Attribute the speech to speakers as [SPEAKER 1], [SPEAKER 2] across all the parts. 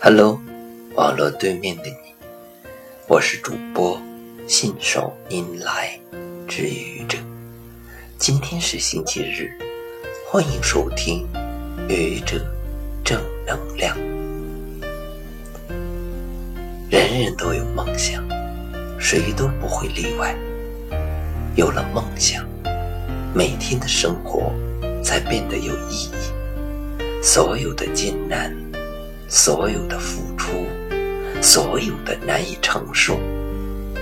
[SPEAKER 1] Hello，网络对面的你，我是主播信手拈来之愚者。今天是星期日，欢迎收听愚者正能量。人人都有梦想，谁都不会例外。有了梦想，每天的生活才变得有意义。所有的艰难。所有的付出，所有的难以承受，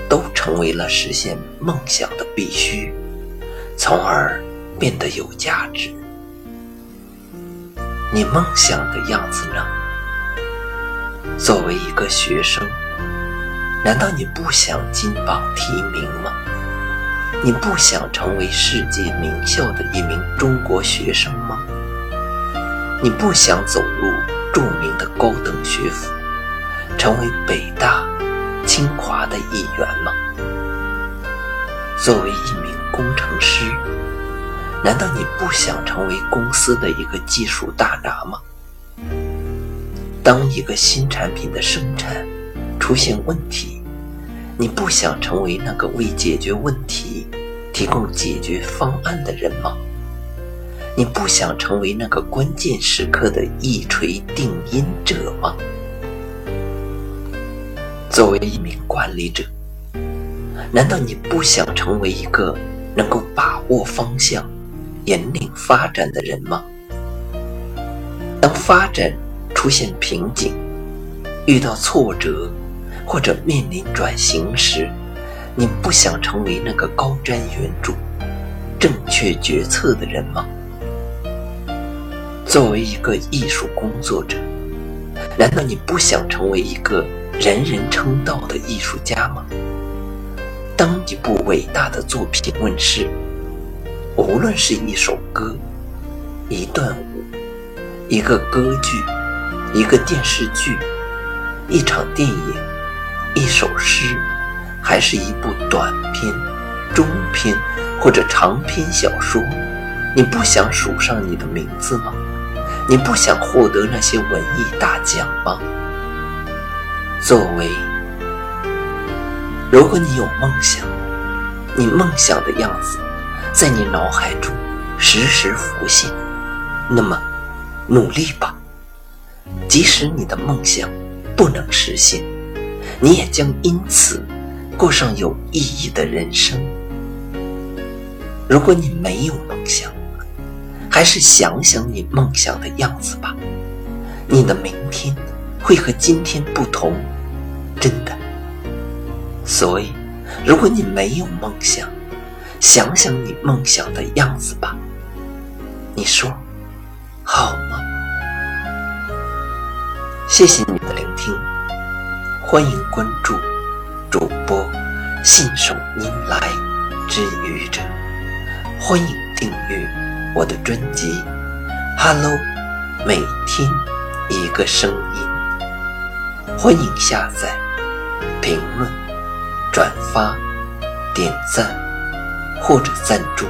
[SPEAKER 1] 都成为了实现梦想的必须，从而变得有价值。你梦想的样子呢？作为一个学生，难道你不想金榜题名吗？你不想成为世界名校的一名中国学生吗？你不想走入？著名的高等学府，成为北大、清华的一员吗？作为一名工程师，难道你不想成为公司的一个技术大拿吗？当一个新产品的生产出现问题，你不想成为那个为解决问题提供解决方案的人吗？你不想成为那个关键时刻的一锤定音者吗？作为一名管理者，难道你不想成为一个能够把握方向、引领发展的人吗？当发展出现瓶颈、遇到挫折或者面临转型时，你不想成为那个高瞻远瞩、正确决策的人吗？作为一个艺术工作者，难道你不想成为一个人人称道的艺术家吗？当一部伟大的作品问世，无论是一首歌、一段舞、一个歌剧、一个电视剧、一场电影、一首诗，还是一部短篇、中篇或者长篇小说，你不想署上你的名字吗？你不想获得那些文艺大奖吗？作为，如果你有梦想，你梦想的样子在你脑海中时时浮现，那么努力吧。即使你的梦想不能实现，你也将因此过上有意义的人生。如果你没有梦想，还是想想你梦想的样子吧，你的明天会和今天不同，真的。所以，如果你没有梦想，想想你梦想的样子吧。你说好吗？谢谢你的聆听，欢迎关注主播信手拈来之语者，欢迎订阅。我的专辑《Hello》，每天一个声音，欢迎下载、评论、转发、点赞或者赞助。